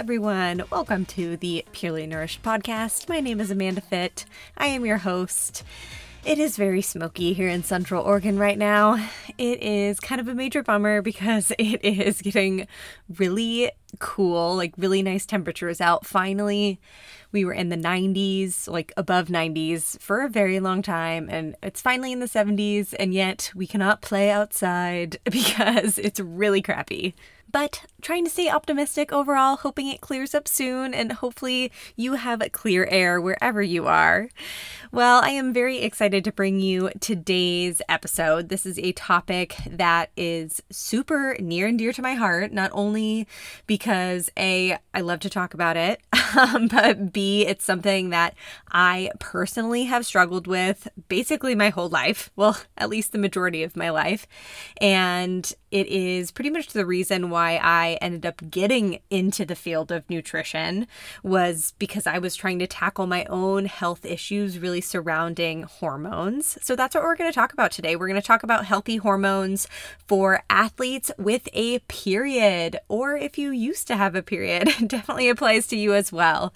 everyone. Welcome to the Purely Nourished podcast. My name is Amanda Fit. I am your host. It is very smoky here in Central Oregon right now. It is kind of a major bummer because it is getting really cool, like really nice temperatures out. Finally, we were in the 90s, like above 90s for a very long time, and it's finally in the 70s, and yet we cannot play outside because it's really crappy but trying to stay optimistic overall, hoping it clears up soon, and hopefully you have clear air wherever you are. Well, I am very excited to bring you today's episode. This is a topic that is super near and dear to my heart, not only because A, I love to talk about it, um, but B, it's something that I personally have struggled with basically my whole life. Well, at least the majority of my life. And it is pretty much the reason why I ended up getting into the field of nutrition was because I was trying to tackle my own health issues really surrounding hormones. So that's what we're going to talk about today. We're going to talk about healthy hormones for athletes with a period or if you used to have a period. Definitely applies to you as well.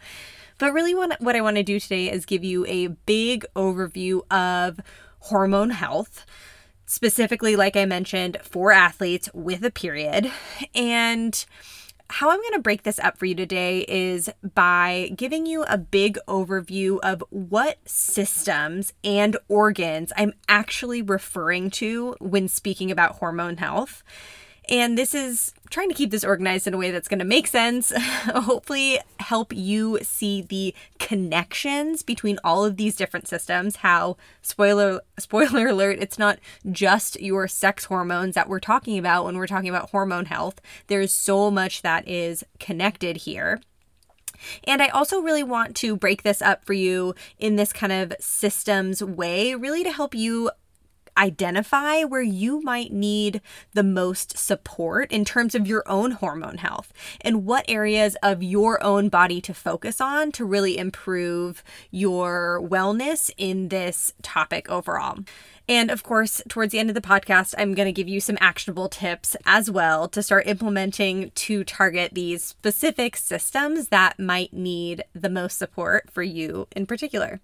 But really what, I want to do today is give you a big overview of hormone health specifically, like I mentioned, for athletes with a period. And how I'm going to break this up for you today is by giving you a big overview of what systems and organs I'm actually referring to when speaking about hormone health. And this is trying to keep this organized in a way that's going to make sense, hopefully, help you see the connections between all of these different systems. How, spoiler, spoiler alert, it's not just your sex hormones that we're talking about when we're talking about hormone health. There's so much that is connected here. And I also really want to break this up for you in this kind of systems way, really to help you identify where you might need the most support in terms of your own hormone health and what areas of your own body to focus on to really improve your wellness in this topic overall. And of course, towards the end of the podcast, I'm going to give you some actionable tips as well to start implementing to target these specific systems that might need the most support for you in particular.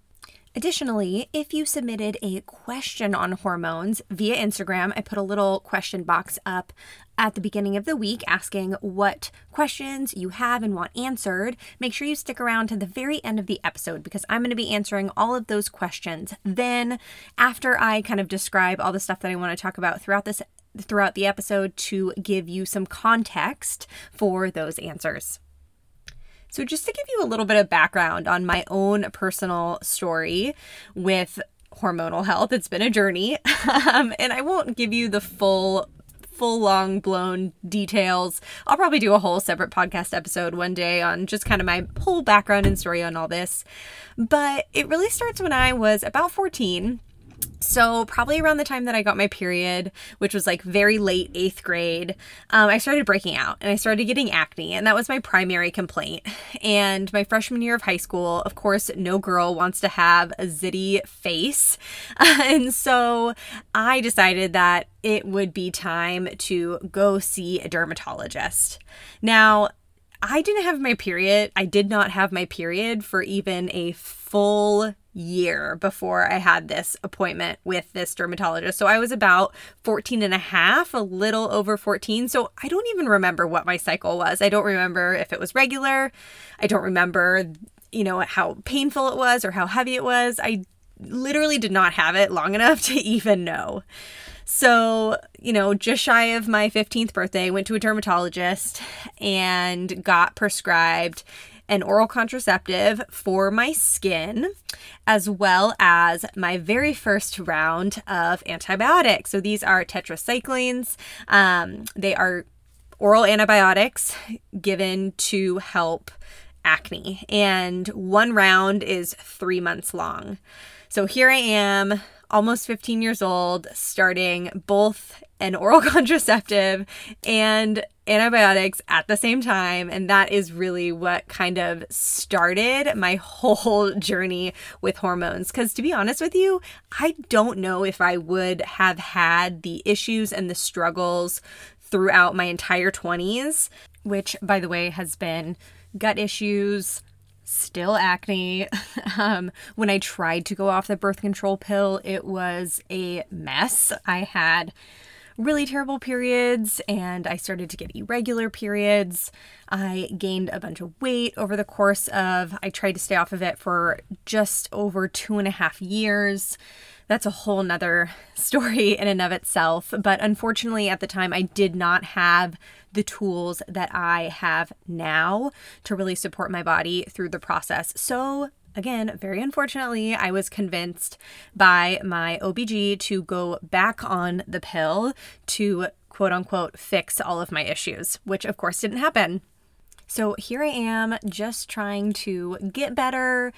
Additionally, if you submitted a question on hormones via Instagram, I put a little question box up at the beginning of the week asking what questions you have and want answered. Make sure you stick around to the very end of the episode because I'm going to be answering all of those questions. Then, after I kind of describe all the stuff that I want to talk about throughout this throughout the episode to give you some context for those answers. So, just to give you a little bit of background on my own personal story with hormonal health, it's been a journey. um, and I won't give you the full full long blown details. I'll probably do a whole separate podcast episode one day on just kind of my whole background and story on all this. But it really starts when I was about 14 so probably around the time that I got my period, which was like very late eighth grade, um, I started breaking out and I started getting acne, and that was my primary complaint. And my freshman year of high school, of course, no girl wants to have a zitty face, and so I decided that it would be time to go see a dermatologist. Now, I didn't have my period. I did not have my period for even a full year before I had this appointment with this dermatologist. So I was about 14 and a half, a little over 14. So I don't even remember what my cycle was. I don't remember if it was regular. I don't remember, you know, how painful it was or how heavy it was. I literally did not have it long enough to even know. So, you know, just shy of my 15th birthday, went to a dermatologist and got prescribed an oral contraceptive for my skin, as well as my very first round of antibiotics. So these are tetracyclines. Um, they are oral antibiotics given to help acne, and one round is three months long. So here I am, almost 15 years old, starting both an oral contraceptive and antibiotics at the same time. And that is really what kind of started my whole journey with hormones. Because to be honest with you, I don't know if I would have had the issues and the struggles throughout my entire 20s, which, by the way, has been gut issues, still acne. um, when I tried to go off the birth control pill, it was a mess. I had really terrible periods and I started to get irregular periods. I gained a bunch of weight over the course of, I tried to stay off of it for just over two and a half years. That's a whole nother story in and of itself. But unfortunately, at the time, I did not have the tools that I have now to really support my body through the process. So again, very unfortunately, I was convinced by my OBG to go back on the pill to quote unquote fix all of my issues, which of course didn't happen. So here I am just trying to get better,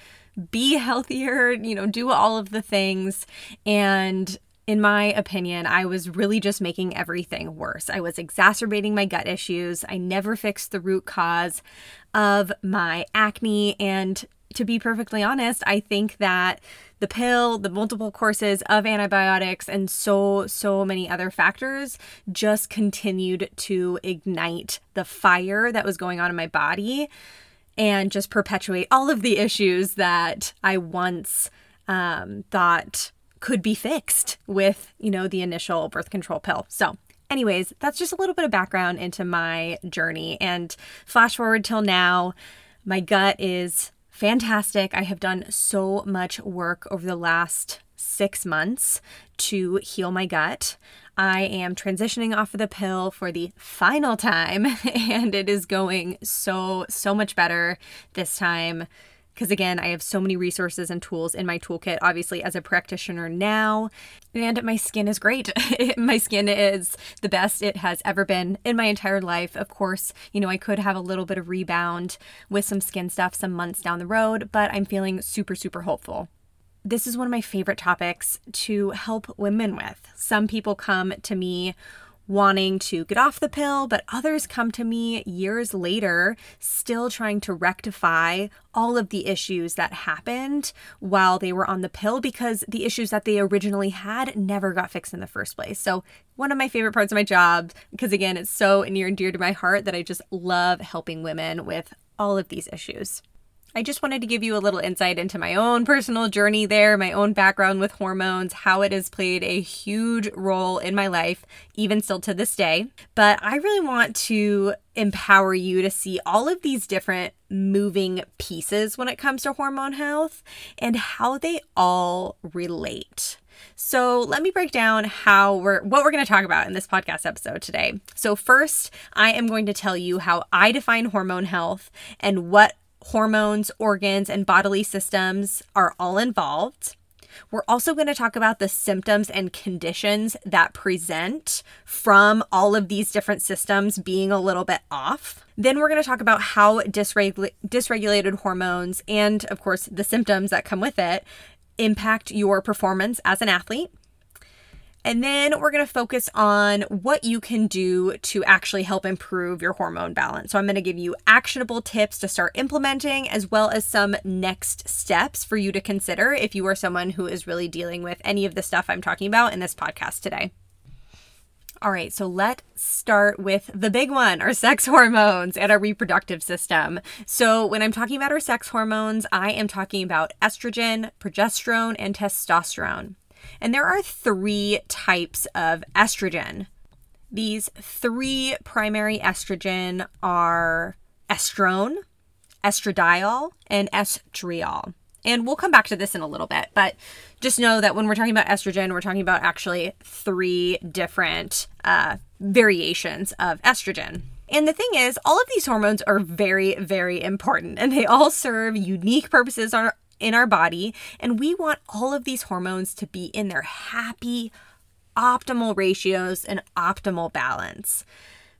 be healthier, you know, do all of the things. And in my opinion, I was really just making everything worse. I was exacerbating my gut issues. I never fixed the root cause of my acne. And to be perfectly honest, I think that the pill, the multiple courses of antibiotics, and so, so many other factors just continued to ignite the fire that was going on in my body and just perpetuate all of the issues that I once um, thought could be fixed with, you know, the initial birth control pill. So, anyways, that's just a little bit of background into my journey. And flash forward till now, my gut is fantastic. I have done so much work over the last six months to heal my gut. I am transitioning off of the pill for the final time, and it is going so, so much better this time because again, I have so many resources and tools in my toolkit, obviously, as a practitioner now. And my skin is great. my skin is the best it has ever been in my entire life. Of course, you know, I could have a little bit of rebound with some skin stuff some months down the road, but I'm feeling super, super hopeful this is one of my favorite topics to help women with. Some people come to me wanting to get off the pill, but others come to me years later still trying to rectify all of the issues that happened while they were on the pill because the issues that they originally had never got fixed in the first place. So, one of my favorite parts of my job, because again, it's so near and dear to my heart that I just love helping women with all of these issues. I just wanted to give you a little insight into my own personal journey there, my own background with hormones, how it has played a huge role in my life, even still to this day. But I really want to empower you to see all of these different moving pieces when it comes to hormone health and how they all relate. So, let me break down how we're what we're going to talk about in this podcast episode today. So, first, I am going to tell you how I define hormone health and what hormones, organs, and bodily systems are all involved. We're also going to talk about the symptoms and conditions that present from all of these different systems being a little bit off. Then we're going to talk about how dysregul- dysregulated hormones and, of course, the symptoms that come with it impact your performance as an athlete. And then we're going to focus on what you can do to actually help improve your hormone balance. So, I'm going to give you actionable tips to start implementing, as well as some next steps for you to consider if you are someone who is really dealing with any of the stuff I'm talking about in this podcast today. All right, so let's start with the big one our sex hormones and our reproductive system. So, when I'm talking about our sex hormones, I am talking about estrogen, progesterone, and testosterone. And there are three types of estrogen. These three primary estrogen are estrone, estradiol, and estriol. And we'll come back to this in a little bit, but just know that when we're talking about estrogen, we're talking about actually three different uh, variations of estrogen. And the thing is, all of these hormones are very, very important and they all serve unique purposes on in our body. And we want all of these hormones to be in their happy, optimal ratios and optimal balance.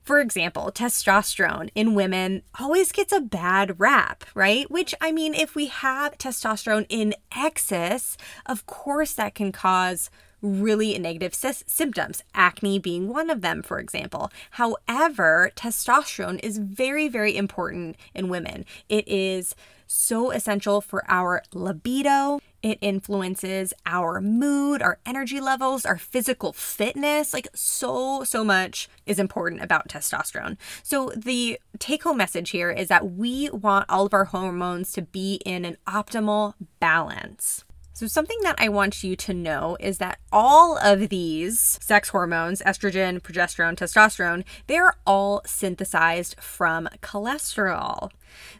For example, testosterone in women always gets a bad rap, right? Which, I mean, if we have testosterone in excess, of course that can cause really negative sy- symptoms, acne being one of them, for example. However, testosterone is very, very important in women. It is so essential for our libido. It influences our mood, our energy levels, our physical fitness. Like, so, so much is important about testosterone. So, the take home message here is that we want all of our hormones to be in an optimal balance. So, something that I want you to know is that all of these sex hormones, estrogen, progesterone, testosterone, they're all synthesized from cholesterol.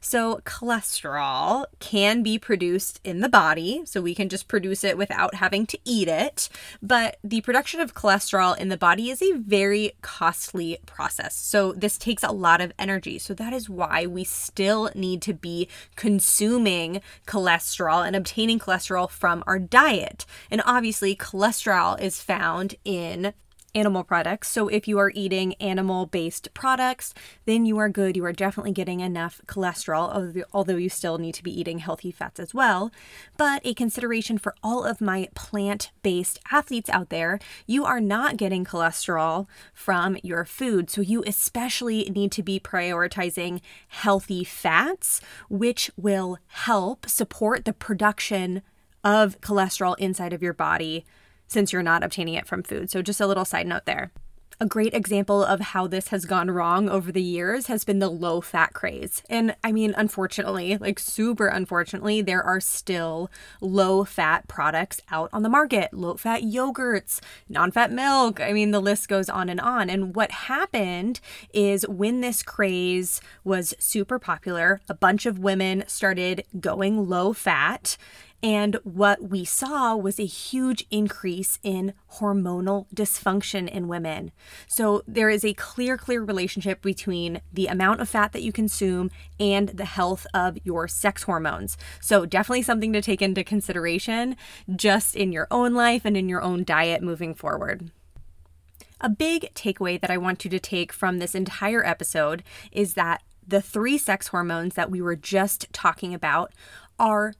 So, cholesterol can be produced in the body, so we can just produce it without having to eat it. But the production of cholesterol in the body is a very costly process. So, this takes a lot of energy. So, that is why we still need to be consuming cholesterol and obtaining cholesterol from our diet. And obviously, cholesterol is found in animal products. So if you are eating animal based products, then you are good. You are definitely getting enough cholesterol, although you still need to be eating healthy fats as well. But a consideration for all of my plant based athletes out there, you are not getting cholesterol from your food. So you especially need to be prioritizing healthy fats, which will help support the production of cholesterol inside of your body since you're not obtaining it from food. So, just a little side note there. A great example of how this has gone wrong over the years has been the low fat craze. And I mean, unfortunately, like super unfortunately, there are still low fat products out on the market low fat yogurts, non fat milk. I mean, the list goes on and on. And what happened is when this craze was super popular, a bunch of women started going low fat and what we saw was a huge increase in hormonal dysfunction in women. So there is a clear, clear relationship between the amount of fat that you consume and the health of your sex hormones. So definitely something to take into consideration just in your own life and in your own diet moving forward. A big takeaway that I want you to take from this entire episode is that the three sex hormones that we were just talking about are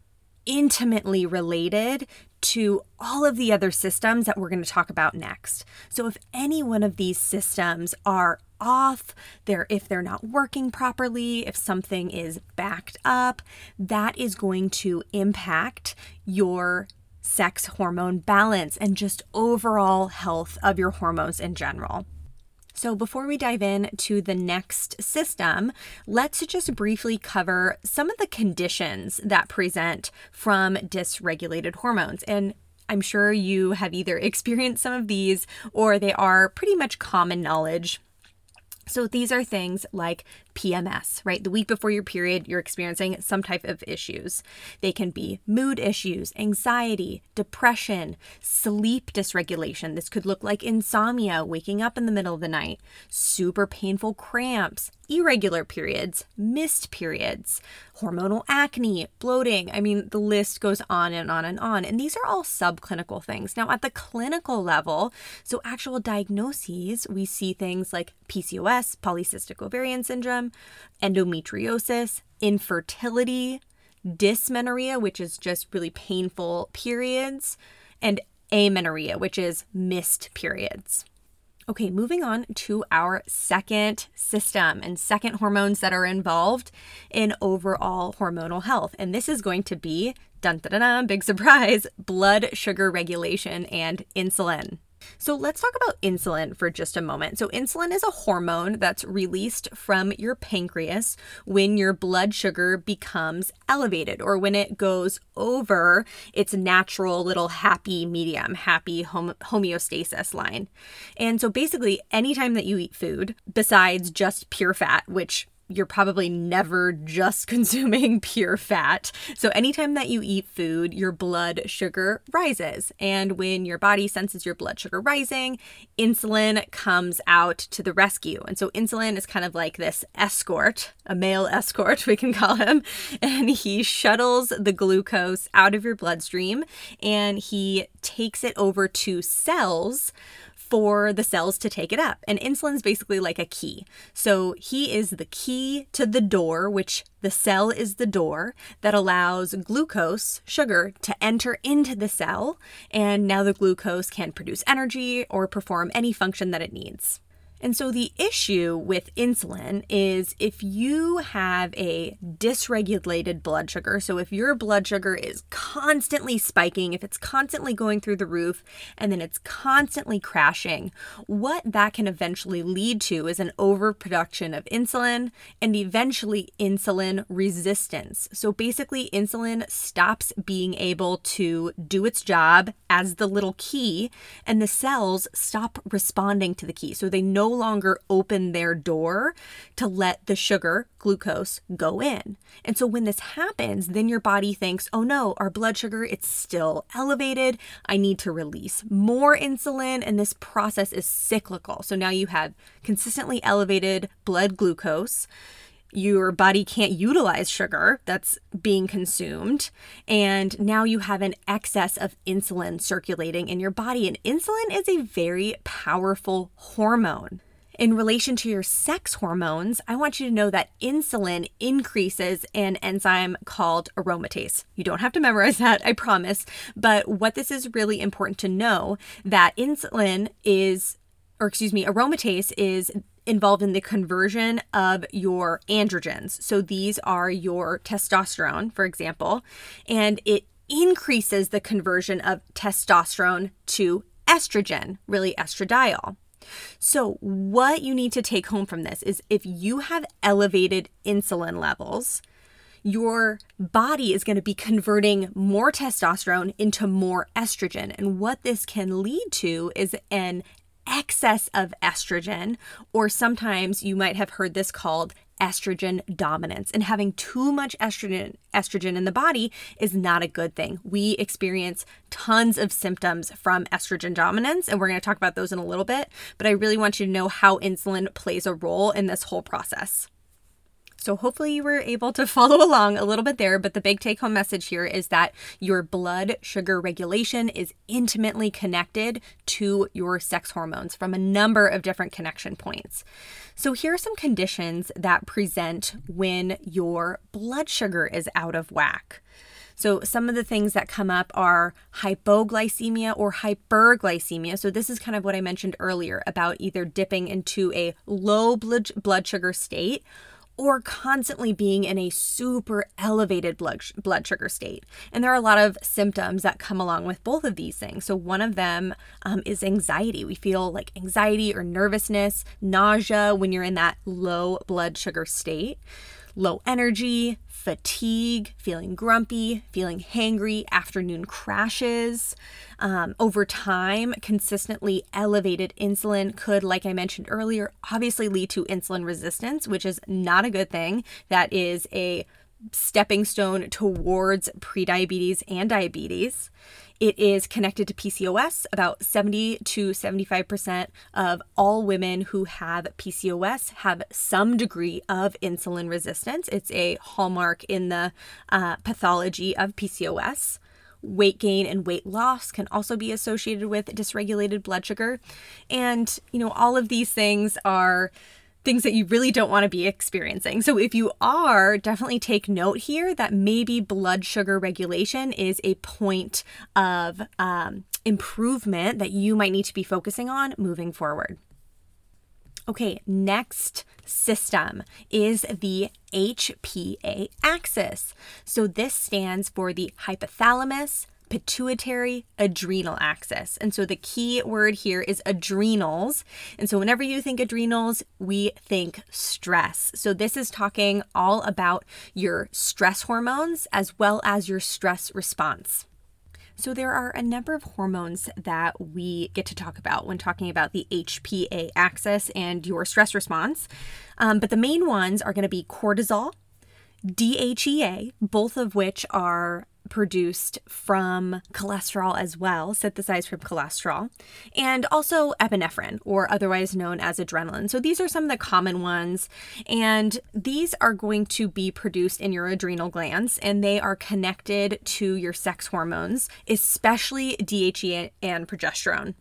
intimately related to all of the other systems that we're going to talk about next. So if any one of these systems are off, they're if they're not working properly, if something is backed up, that is going to impact your sex hormone balance and just overall health of your hormones in general. So, before we dive in to the next system, let's just briefly cover some of the conditions that present from dysregulated hormones. And I'm sure you have either experienced some of these or they are pretty much common knowledge so these are things like PMS, right? The week before your period, you're experiencing some type of issues. They can be mood issues, anxiety, depression, sleep dysregulation. This could look like insomnia, waking up in the middle of the night, super painful cramps, irregular periods, missed periods, hormonal acne, bloating. I mean, the list goes on and on and on. And these are all subclinical things. Now, at the clinical level, so actual diagnoses, we see things like PCOS, polycystic ovarian syndrome, endometriosis, infertility, dysmenorrhea, which is just really painful periods, and amenorrhea, which is missed periods. Okay, moving on to our second system and second hormones that are involved in overall hormonal health. And this is going to be, dun dun dun, big surprise, blood sugar regulation and insulin. So let's talk about insulin for just a moment. So, insulin is a hormone that's released from your pancreas when your blood sugar becomes elevated or when it goes over its natural little happy medium, happy hom- homeostasis line. And so, basically, anytime that you eat food, besides just pure fat, which you're probably never just consuming pure fat. So, anytime that you eat food, your blood sugar rises. And when your body senses your blood sugar rising, insulin comes out to the rescue. And so, insulin is kind of like this escort, a male escort, we can call him. And he shuttles the glucose out of your bloodstream and he takes it over to cells for the cells to take it up. And insulin's basically like a key. So he is the key to the door, which the cell is the door that allows glucose, sugar, to enter into the cell. And now the glucose can produce energy or perform any function that it needs. And so the issue with insulin is if you have a dysregulated blood sugar, so if your blood sugar is constantly spiking, if it's constantly going through the roof and then it's constantly crashing, what that can eventually lead to is an overproduction of insulin and eventually insulin resistance. So basically, insulin stops being able to do its job as the little key, and the cells stop responding to the key. So they no longer open their door to let the sugar, glucose, go in. And so when this happens, then your body thinks, oh no, our blood sugar, it's still elevated. I need to release more insulin. And this process is cyclical. So now you have consistently elevated blood glucose your body can't utilize sugar that's being consumed. And now you have an excess of insulin circulating in your body. And insulin is a very powerful hormone. In relation to your sex hormones, I want you to know that insulin increases an enzyme called aromatase. You don't have to memorize that, I promise. But what this is really important to know that insulin is, or excuse me, aromatase is involved in the conversion of your androgens. So these are your testosterone, for example, and it increases the conversion of testosterone to estrogen, really estradiol. So, what you need to take home from this is if you have elevated insulin levels, your body is going to be converting more testosterone into more estrogen. And what this can lead to is an excess of estrogen, or sometimes you might have heard this called estrogen dominance and having too much estrogen estrogen in the body is not a good thing. We experience tons of symptoms from estrogen dominance and we're going to talk about those in a little bit, but I really want you to know how insulin plays a role in this whole process. So, hopefully, you were able to follow along a little bit there. But the big take home message here is that your blood sugar regulation is intimately connected to your sex hormones from a number of different connection points. So, here are some conditions that present when your blood sugar is out of whack. So, some of the things that come up are hypoglycemia or hyperglycemia. So, this is kind of what I mentioned earlier about either dipping into a low blood sugar state or constantly being in a super elevated blood, blood sugar state. And there are a lot of symptoms that come along with both of these things. So, one of them um, is anxiety. We feel like anxiety or nervousness, nausea when you're in that low blood sugar state, low energy, fatigue, feeling grumpy, feeling hangry, afternoon crashes. Um, over time, consistently elevated insulin could, like I mentioned earlier, obviously lead to insulin resistance, which is not a good thing. That is a stepping stone towards prediabetes and diabetes. It is connected to PCOS. About 70 to 75% of all women who have PCOS have some degree of insulin resistance. It's a hallmark in the uh, pathology of PCOS. Weight gain and weight loss can also be associated with dysregulated blood sugar. And, you know, all of these things are things that you really don't want to be experiencing. So, if you are, definitely take note here that maybe blood sugar regulation is a point of um, improvement that you might need to be focusing on moving forward. Okay, next system is the HPA axis. So, this stands for the hypothalamus, pituitary adrenal axis. And so the key word here is adrenals. And so whenever you think adrenals, we think stress. So this is talking all about your stress hormones as well as your stress response. So, there are a number of hormones that we get to talk about when talking about the HPA axis and your stress response. Um, but the main ones are going to be cortisol, DHEA, both of which are produced from cholesterol as well, synthesized from cholesterol, and also epinephrine, or otherwise known as adrenaline. So these are some of the common ones, and these are going to be produced in your adrenal glands, and they are connected to your sex hormones, especially DHEA and progesterone.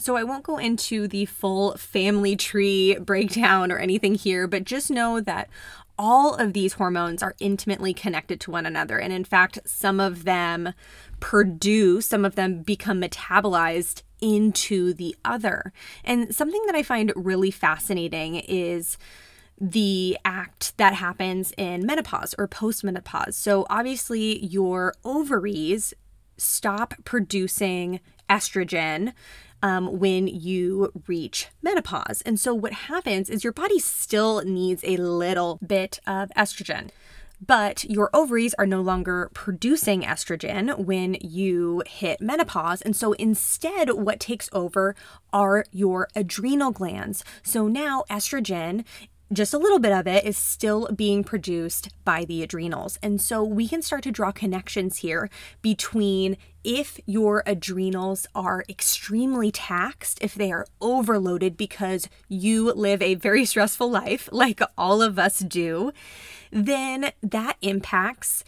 So I won't go into the full family tree breakdown or anything here, but just know that all of these hormones are intimately connected to one another. And in fact, some of them produce, some of them become metabolized into the other. And something that I find really fascinating is the act that happens in menopause or postmenopause. So, obviously, your ovaries stop producing estrogen um, when you reach menopause. And so, what happens is your body still needs a little bit of estrogen. But your ovaries are no longer producing estrogen when you hit menopause. And so instead, what takes over are your adrenal glands. So now estrogen just a little bit of it is still being produced by the adrenals. And so we can start to draw connections here between if your adrenals are extremely taxed, if they are overloaded because you live a very stressful life, like all of us do, then that impacts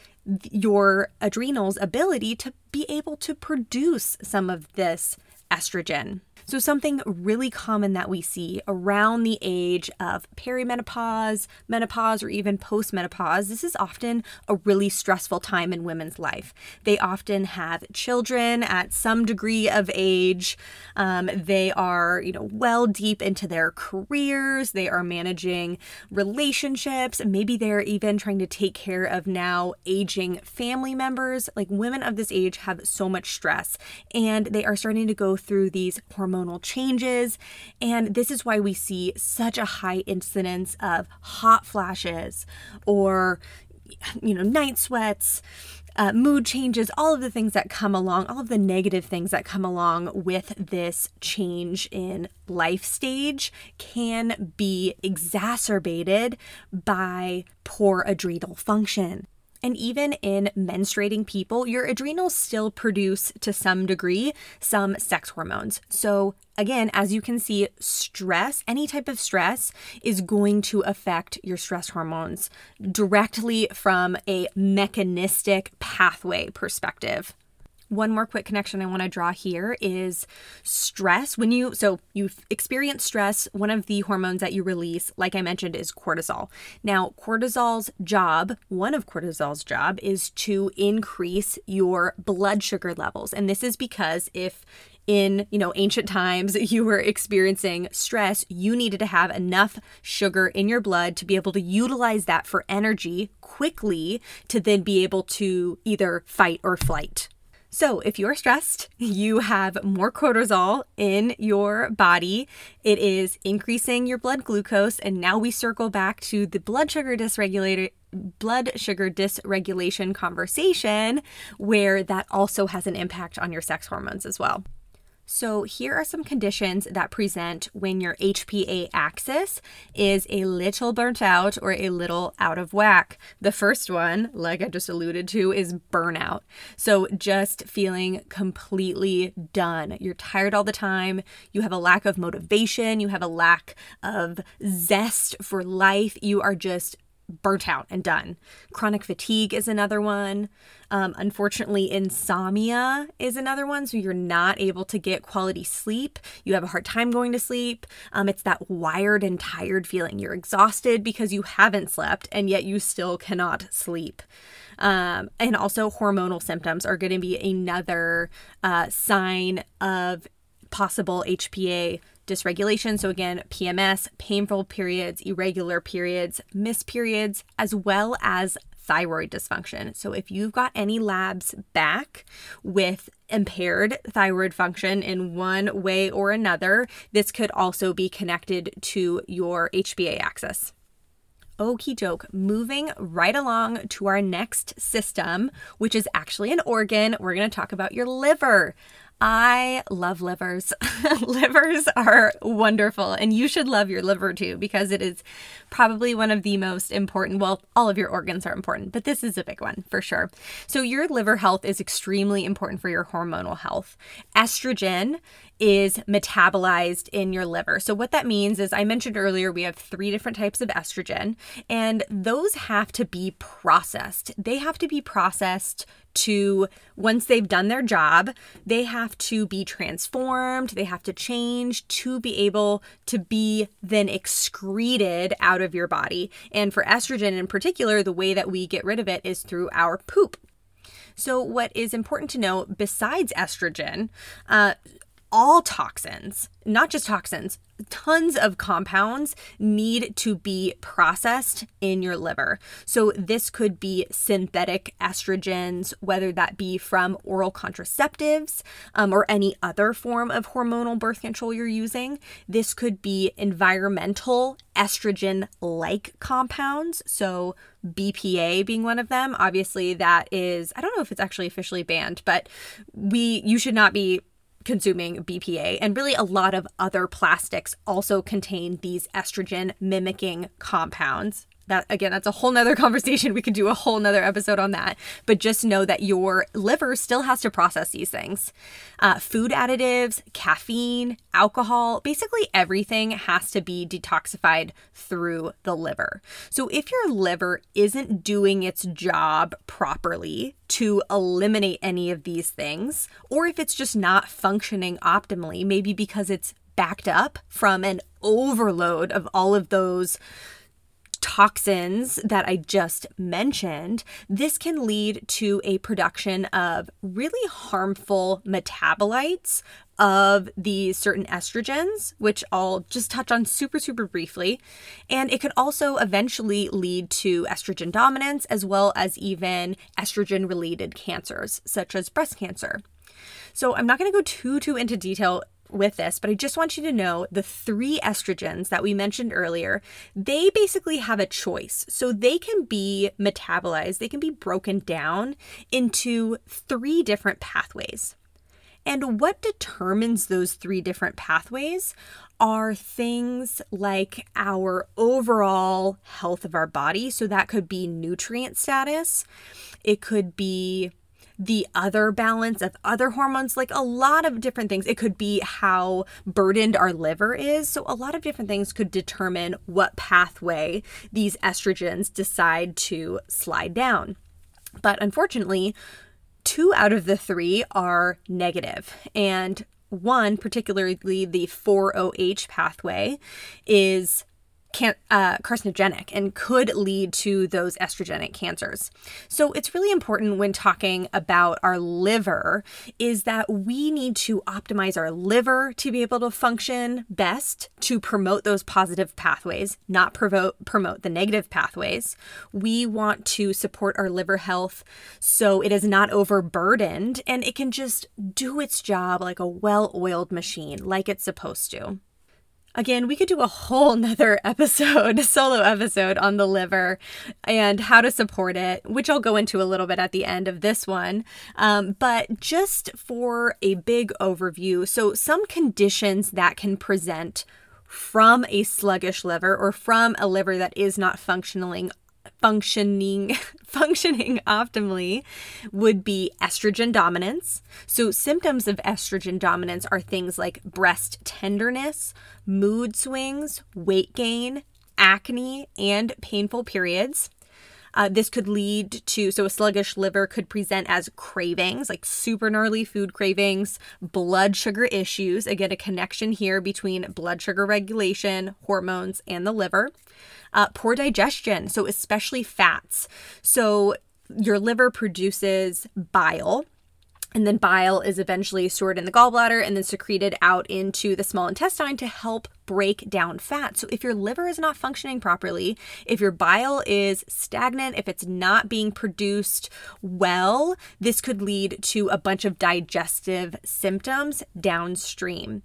your adrenals' ability to be able to produce some of this estrogen. So, something really common that we see around the age of perimenopause, menopause, or even postmenopause, this is often a really stressful time in women's life. They often have children at some degree of age. Um, they are, you know, well deep into their careers. They are managing relationships. Maybe they're even trying to take care of now aging family members. Like women of this age have so much stress, and they are starting to go through these hormonal hormonal changes. And this is why we see such a high incidence of hot flashes or, you know, night sweats. Uh, mood changes, all of the things that come along, all of the negative things that come along with this change in life stage can be exacerbated by poor adrenal function. And even in menstruating people, your adrenals still produce to some degree some sex hormones. So, again, as you can see, stress, any type of stress, is going to affect your stress hormones directly from a mechanistic pathway perspective one more quick connection I want to draw here is stress. When you, so you experience stress, one of the hormones that you release, like I mentioned, is cortisol. Now, cortisol's job, one of cortisol's job, is to increase your blood sugar levels. And this is because if in you know ancient times you were experiencing stress you needed to have enough sugar in your blood to be able to utilize that for energy quickly to then be able to either fight or flight so, if you're stressed, you have more cortisol in your body. It is increasing your blood glucose. And now we circle back to the blood sugar dysregulator blood sugar dysregulation conversation, where that also has an impact on your sex hormones as well. So, here are some conditions that present when your HPA axis is a little burnt out or a little out of whack. The first one, like I just alluded to, is burnout. So, just feeling completely done. You're tired all the time. You have a lack of motivation. You have a lack of zest for life. You are just burnt out and done. Chronic fatigue is another one. Um, unfortunately, insomnia is another one. So you're not able to get quality sleep. You have a hard time going to sleep. Um, it's that wired and tired feeling. You're exhausted because you haven't slept and yet you still cannot sleep. Um, and also, hormonal symptoms are going to be another uh, sign of possible HPA dysregulation. So, again, PMS, painful periods, irregular periods, missed periods, as well as thyroid dysfunction. So, if you've got any labs back with impaired thyroid function in one way or another, this could also be connected to your HPA axis. Okie doke, moving right along to our next system, which is actually an organ. We're going to talk about your liver. I love livers. livers are wonderful, and you should love your liver too because it is probably one of the most important. Well, all of your organs are important, but this is a big one for sure. So, your liver health is extremely important for your hormonal health. Estrogen is metabolized in your liver. So, what that means is, I mentioned earlier, we have three different types of estrogen, and those have to be processed. They have to be processed to, once they've done their job, they have to be transformed, they have to change to be able to be then excreted out of your body. And for estrogen in particular, the way that we get rid of it is through our poop. So, what is important to know besides estrogen, uh, all toxins, not just toxins, tons of compounds need to be processed in your liver. So, this could be synthetic estrogens, whether that be from oral contraceptives um, or any other form of hormonal birth control you're using. This could be environmental estrogen like compounds. So, BPA being one of them. Obviously, that is, I don't know if it's actually officially banned, but we, you should not be consuming BPA. And really, a lot of other plastics also contain these estrogen mimicking compounds that again that's a whole nother conversation. We could do a whole nother episode on that. But just know that your liver still has to process these things. Uh, food additives caffeine alcohol basically everything has to be detoxified through the liver. So if your liver isn't doing its job properly to eliminate any of these things or if it's just not functioning optimally maybe because it's backed up from an overload of all of those toxins that I just mentioned, this can lead to a production of really harmful metabolites of these certain estrogens, which I'll just touch on super, super briefly. And it could also eventually lead to estrogen dominance as well as even estrogen related cancers, such as breast cancer. So I'm not going to go too too into detail with this, but I just want you to know the three estrogens that we mentioned earlier, they basically have a choice. So they can be metabolized, they can be broken down into three different pathways. And what determines those three different pathways are things like our overall health of our body. So that could be nutrient status, it could be the other balance of other hormones, like a lot of different things. It could be how burdened our liver is. So, a lot of different things could determine what pathway these estrogens decide to slide down. But unfortunately, two out of the three are negative, and one, particularly the 4OH pathway, is can, uh, carcinogenic and could lead to those estrogenic cancers. So it's really important when talking about our liver is that we need to optimize our liver to be able to function best to promote those positive pathways, not promote promote the negative pathways. We want to support our liver health so it is not overburdened and it can just do its job like a well-oiled machine like it's supposed to. Again, we could do a whole nother episode, solo episode on the liver and how to support it, which I'll go into a little bit at the end of this one. Um, but just for a big overview, so some conditions that can present from a sluggish liver or from a liver that is not functioning functioning functioning optimally would be estrogen dominance. So symptoms of estrogen dominance are things like breast tenderness, mood swings, weight gain, acne, and painful periods. Uh, this could lead to, so a sluggish liver could present as cravings, like super gnarly food cravings, blood sugar issues. Again, a connection here between blood sugar regulation, hormones, and the liver. Uh, poor digestion, so especially fats. So your liver produces bile and then bile is eventually stored in the gallbladder and then secreted out into the small intestine to help break down fat. So, if your liver is not functioning properly, if your bile is stagnant, if it's not being produced well, this could lead to a bunch of digestive symptoms downstream.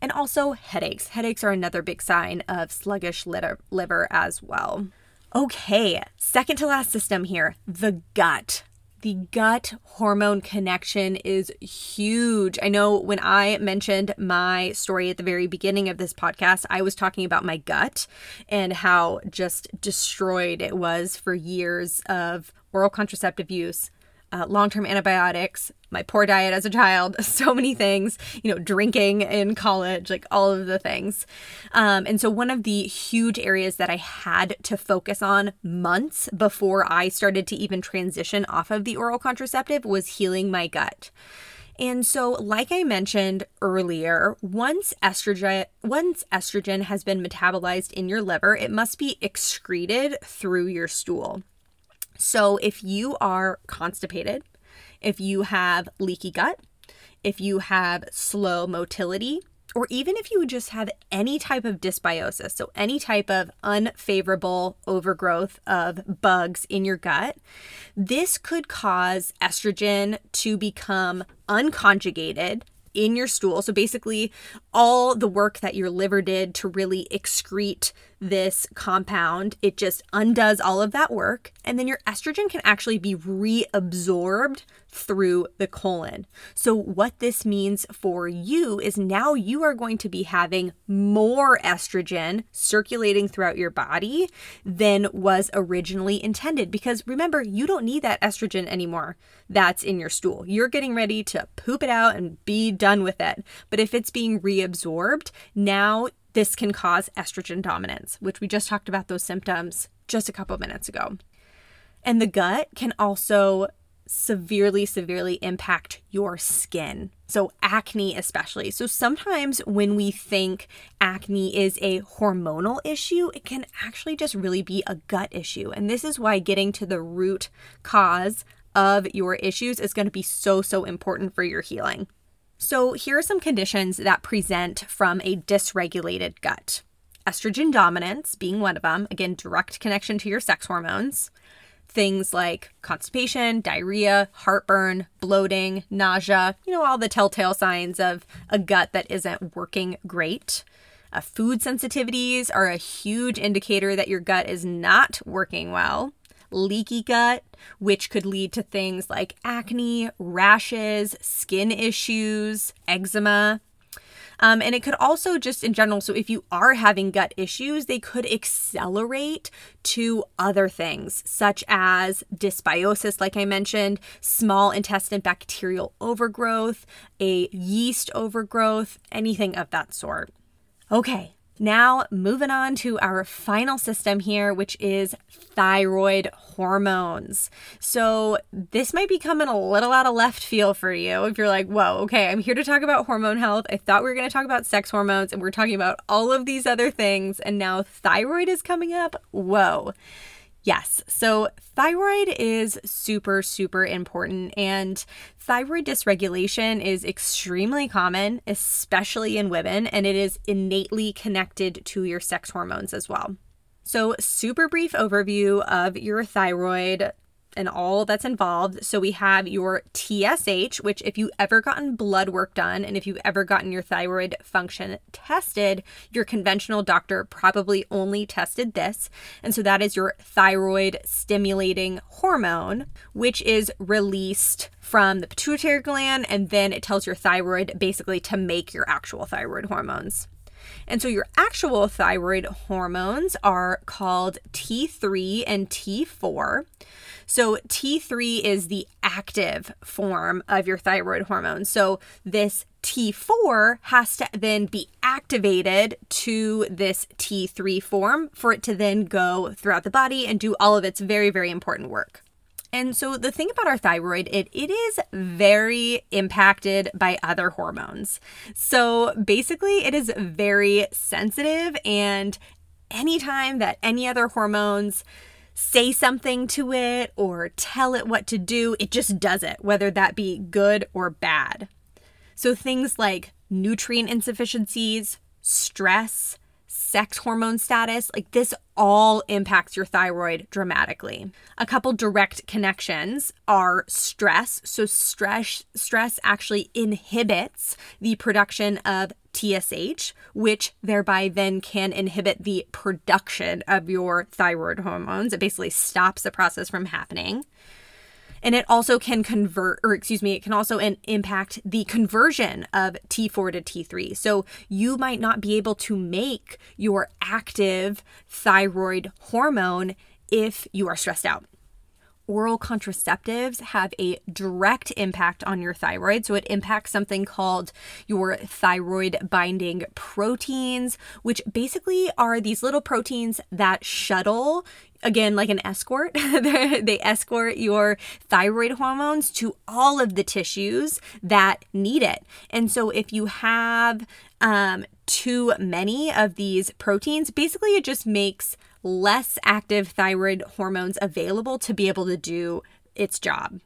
And also headaches. Headaches are another big sign of sluggish liver as well. Okay, second to last system here the gut the gut hormone connection is huge. I know when I mentioned my story at the very beginning of this podcast, I was talking about my gut and how just destroyed it was for years of oral contraceptive use, uh, long term antibiotics, my poor diet as a child, so many things, you know, drinking in college, like all of the things. Um, and so, one of the huge areas that I had to focus on months before I started to even transition off of the oral contraceptive was healing my gut. And so, like I mentioned earlier, once estrogen once estrogen has been metabolized in your liver, it must be excreted through your stool. So, if you are constipated, if you have leaky gut, if you have slow motility, or even if you just have any type of dysbiosis, so any type of unfavorable overgrowth of bugs in your gut, this could cause estrogen to become unconjugated in your stool. So basically, all the work that your liver did to really excrete this compound, it just undoes all of that work. And then your estrogen can actually be reabsorbed through the colon. So, what this means for you is now you are going to be having more estrogen circulating throughout your body than was originally intended. Because remember, you don't need that estrogen anymore that's in your stool. You're getting ready to poop it out and be done with it. But if it's being reabsorbed, now this can cause estrogen dominance, which we just talked about those symptoms just a couple minutes ago. And the gut can also severely, severely impact your skin. So, acne, especially. So, sometimes when we think acne is a hormonal issue, it can actually just really be a gut issue. And this is why getting to the root cause of your issues is going to be so, so important for your healing. So, here are some conditions that present from a dysregulated gut estrogen dominance being one of them, again, direct connection to your sex hormones. Things like constipation, diarrhea, heartburn, bloating, nausea, you know, all the telltale signs of a gut that isn't working great. Uh, food sensitivities are a huge indicator that your gut is not working well leaky gut, which could lead to things like acne, rashes, skin issues, eczema. Um, and it could also just in general, so if you are having gut issues, they could accelerate to other things, such as dysbiosis, like I mentioned, small intestine bacterial overgrowth, a yeast overgrowth, anything of that sort. Okay, now, moving on to our final system here, which is thyroid hormones. So, this might be coming a little out of left field for you if you're like, whoa, okay, I'm here to talk about hormone health. I thought we were going to talk about sex hormones and we're talking about all of these other things, and now thyroid is coming up. Whoa. Yes. So thyroid is super, super important. And thyroid dysregulation is extremely common, especially in women, and it is innately connected to your sex hormones as well. So, super brief overview of your thyroid and all that's involved. So we have your TSH, which if you ever gotten blood work done and if you've ever gotten your thyroid function tested, your conventional doctor probably only tested this. And so that is your thyroid stimulating hormone, which is released from the pituitary gland and then it tells your thyroid basically to make your actual thyroid hormones. And so your actual thyroid hormones are called T3 and T4. So T3 is the active form of your thyroid hormone. So this T4 has to then be activated to this T3 form for it to then go throughout the body and do all of its very, very important work. And so the thing about our thyroid, it, it is very impacted by other hormones. So basically, it is very sensitive, and anytime that any other hormones say something to it or tell it what to do, it just does it, whether that be good or bad. So things like nutrient insufficiencies, stress, sex hormone status, like this all impacts your thyroid dramatically. A couple direct connections are stress. So stress stress actually inhibits the production of TSH, which thereby then can inhibit the production of your thyroid hormones. It basically stops the process from happening. And it also can convert, or excuse me, it can also in, impact the conversion of T4 to T3. So you might not be able to make your active thyroid hormone if you are stressed out oral contraceptives have a direct impact on your thyroid. So it impacts something called your thyroid binding proteins, which basically are these little proteins that shuttle again like an escort they escort your thyroid hormones to all of the tissues that need it and so if you have um, too many of these proteins basically it just makes less active thyroid hormones available to be able to do its job.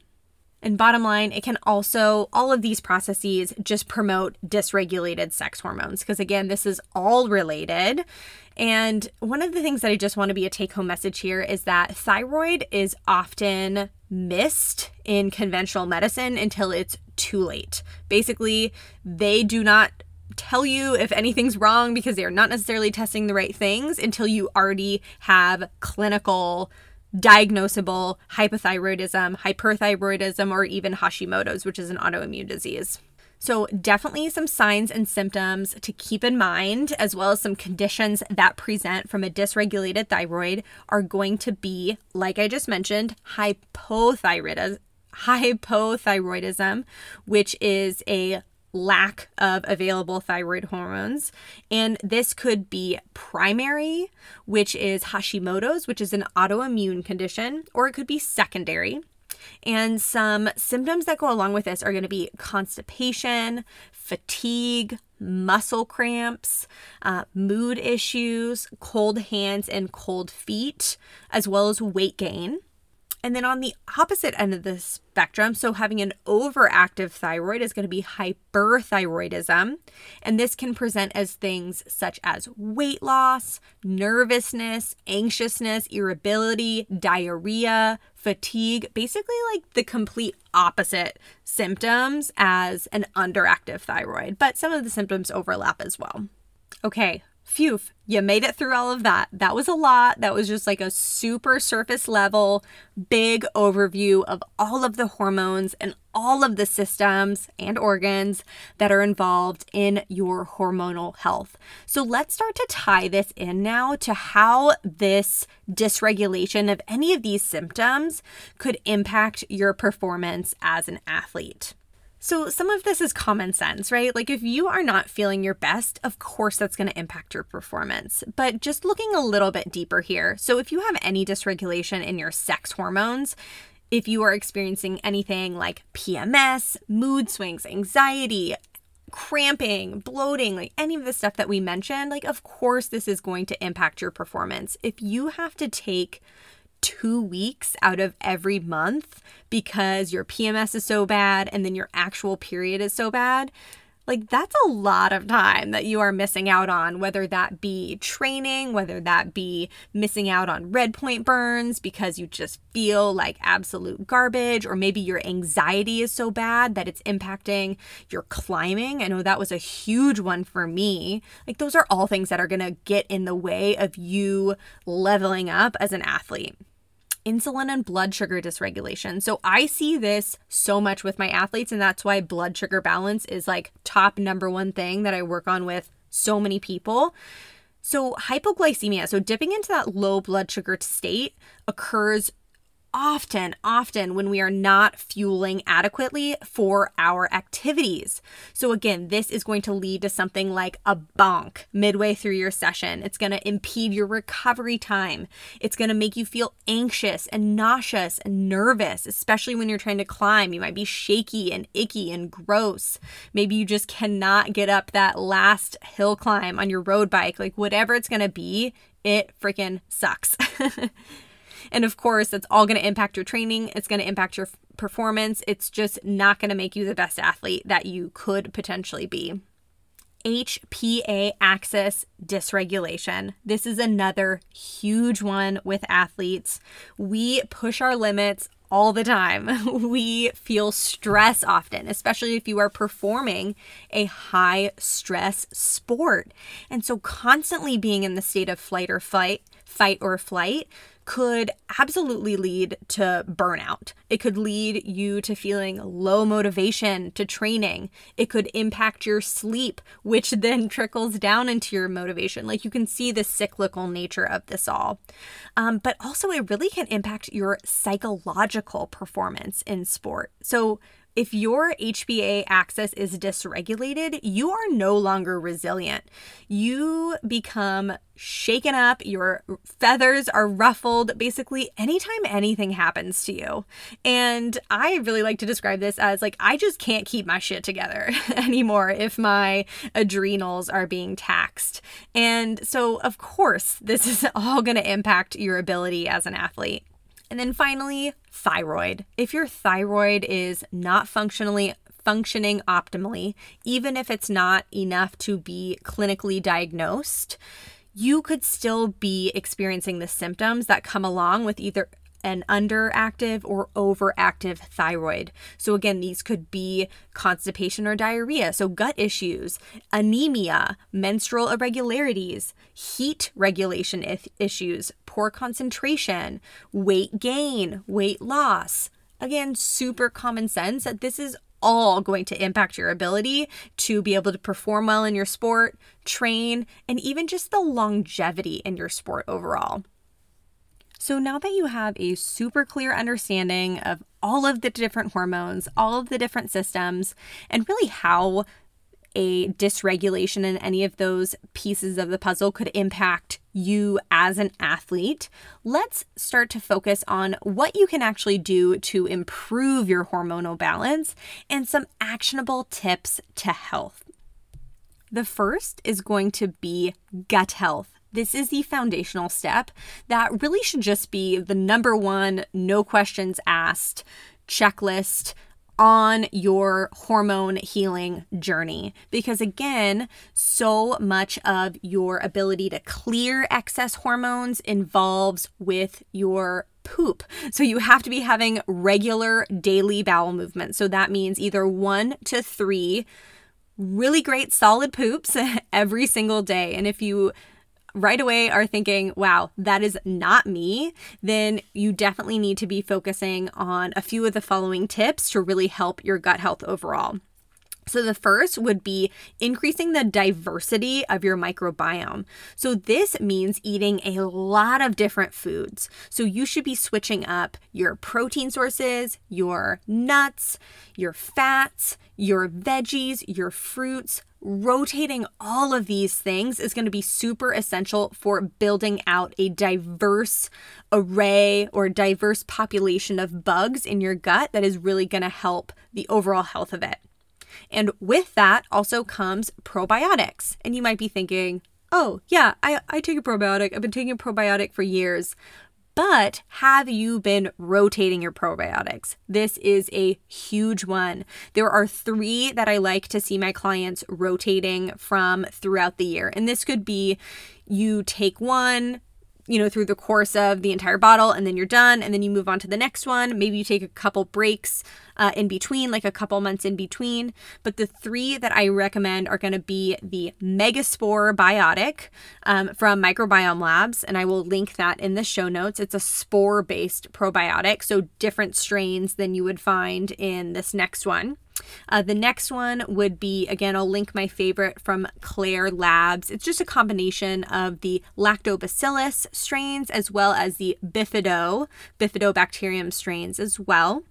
And bottom line, it can also, all of these processes just promote dysregulated sex hormones. Because again, this is all related. And one of the things that I just want to be a take home message here is that thyroid is often missed in conventional medicine until it's too late. Basically, they do not tell you if anything's wrong because they're not necessarily testing the right things until you already have clinical diagnosable hypothyroidism, hyperthyroidism, or even Hashimoto's, which is an autoimmune disease. So, definitely some signs and symptoms to keep in mind, as well as some conditions that present from a dysregulated thyroid, are going to be, like I just mentioned, hypothyroidism, hypothyroidism which is a lack of available thyroid hormones. And this could be primary, which is Hashimoto's, which is an autoimmune condition, or it could be secondary. And some symptoms that go along with this are going to be constipation, fatigue, muscle cramps, uh, mood issues, cold hands and cold feet, as well as weight gain. And then on the opposite end of the spectrum, so having an overactive thyroid is going to be hyperthyroidism. And this can present as things such as weight loss, nervousness, anxiousness, irritability, diarrhea, fatigue, basically like the complete opposite symptoms as an underactive thyroid. But some of the symptoms overlap as well. Okay, phew, you made it through all of that. That was a lot. That was just like a super surface level, big overview of all of the hormones and all of the systems and organs that are involved in your hormonal health. So let's start to tie this in now to how this dysregulation of any of these symptoms could impact your performance as an athlete. So, some of this is common sense, right? Like, if you are not feeling your best, of course that's going to impact your performance. But just looking a little bit deeper here. So, if you have any dysregulation in your sex hormones, if you are experiencing anything like PMS, mood swings, anxiety, cramping, bloating, like any of the stuff that we mentioned, like, of course, this is going to impact your performance. If you have to take two weeks out of every month because your PMS is so bad and then your actual period is so bad. Like, that's a lot of time that you are missing out on, whether that be training, whether that be missing out on red point burns because you just feel like absolute garbage, or maybe your anxiety is so bad that it's impacting your climbing. I know that was a huge one for me. Like, those are all things that are gonna get in the way of you leveling up as an athlete insulin and blood sugar dysregulation. So I see this so much with my athletes, and that's why blood sugar balance is like top number one thing that I work on with so many people. So, hypoglycemia, so dipping into that low blood sugar state, occurs often, often when we are not fueling adequately for our activities. So, again, this is going to lead to something like a bonk midway through your session. It's going to impede your recovery time. It's going to make you feel anxious and nauseous and nervous, especially when you're trying to climb. You might be shaky and icky and gross. Maybe you just cannot get up that last hill climb on your road bike. Like, whatever it's going to be, it freaking sucks. And of course, that's all going to impact your training. It's going to impact your performance. It's just not going to make you the best athlete that you could potentially be. HPA axis dysregulation. This is another huge one with athletes. We push our limits all the time. We feel stress often, especially if you are performing a high stress sport. And so, constantly being in the state of flight or fight, fight or flight could absolutely lead to burnout. It could lead you to feeling low motivation to training. It could impact your sleep, which then trickles down into your motivation. Like you can see the cyclical nature of this all. Um, but also, it really can impact your psychological performance in sport. So, if your HPA axis is dysregulated, you are no longer resilient. You become shaken up, your feathers are ruffled, basically, anytime anything happens to you. And I really like to describe this as like, I just can't keep my shit together anymore if my adrenals are being taxed. And so, of course, this is all going to impact your ability as an athlete. And then finally, thyroid. If your thyroid is not functionally functioning optimally, even if it's not enough to be clinically diagnosed, you could still be experiencing the symptoms that come along with either an underactive or overactive thyroid. So, again, these could be constipation or diarrhea, so gut issues, anemia, menstrual irregularities, heat regulation issues, poor concentration, weight gain, weight loss. Again, super common sense that this is all going to impact your ability to be able to perform well in your sport, train, and even just the longevity in your sport overall. So now that you have a super clear understanding of all of the different hormones, all of the different systems, and really how a dysregulation in any of those pieces of the puzzle could impact you as an athlete, let's start to focus on what you can actually do to improve your hormonal balance and some actionable tips to health. The first is going to be gut health. This is the foundational step that really should just be the number one, no questions asked checklist on your hormone healing journey. Because again, so much of your ability to clear excess hormones involves with your poop. So you have to be having regular daily bowel movements. So that means either one to three really great solid poops every single day. And if you right away are thinking, wow, that is not me, then you definitely need to be focusing on a few of the following tips to really help your gut health overall. So, the first would be increasing the diversity of your microbiome. So, this means eating a lot of different foods. So, you should be switching up your protein sources, your nuts, your fats, your veggies, your fruits, rotating all of these things is going to be super essential for building out a diverse array or diverse population of bugs in your gut that is really going to help the overall health of it. And with that also comes probiotics. And you might be thinking, oh, yeah, I, I take a probiotic. I've been taking a probiotic for years. But have you been rotating your probiotics? This is a huge one. There are three that I like to see my clients rotating from throughout the year. And this could be you take one, you know, through the course of the entire bottle and then you're done and then you move on to the next one. Maybe you take a couple breaks uh, in between, like a couple months in between. But the three that I recommend are going to be the Megaspore Biotic um, from Microbiome Labs, and I will link that in the show notes. It's a spore based probiotic, so different strains than you would find in this next one. Uh, the next one would be, again, I'll link my favorite from Klaire Labs. It's just a combination of the lactobacillus strains as well as the bifido, bifidobacterium strains as well.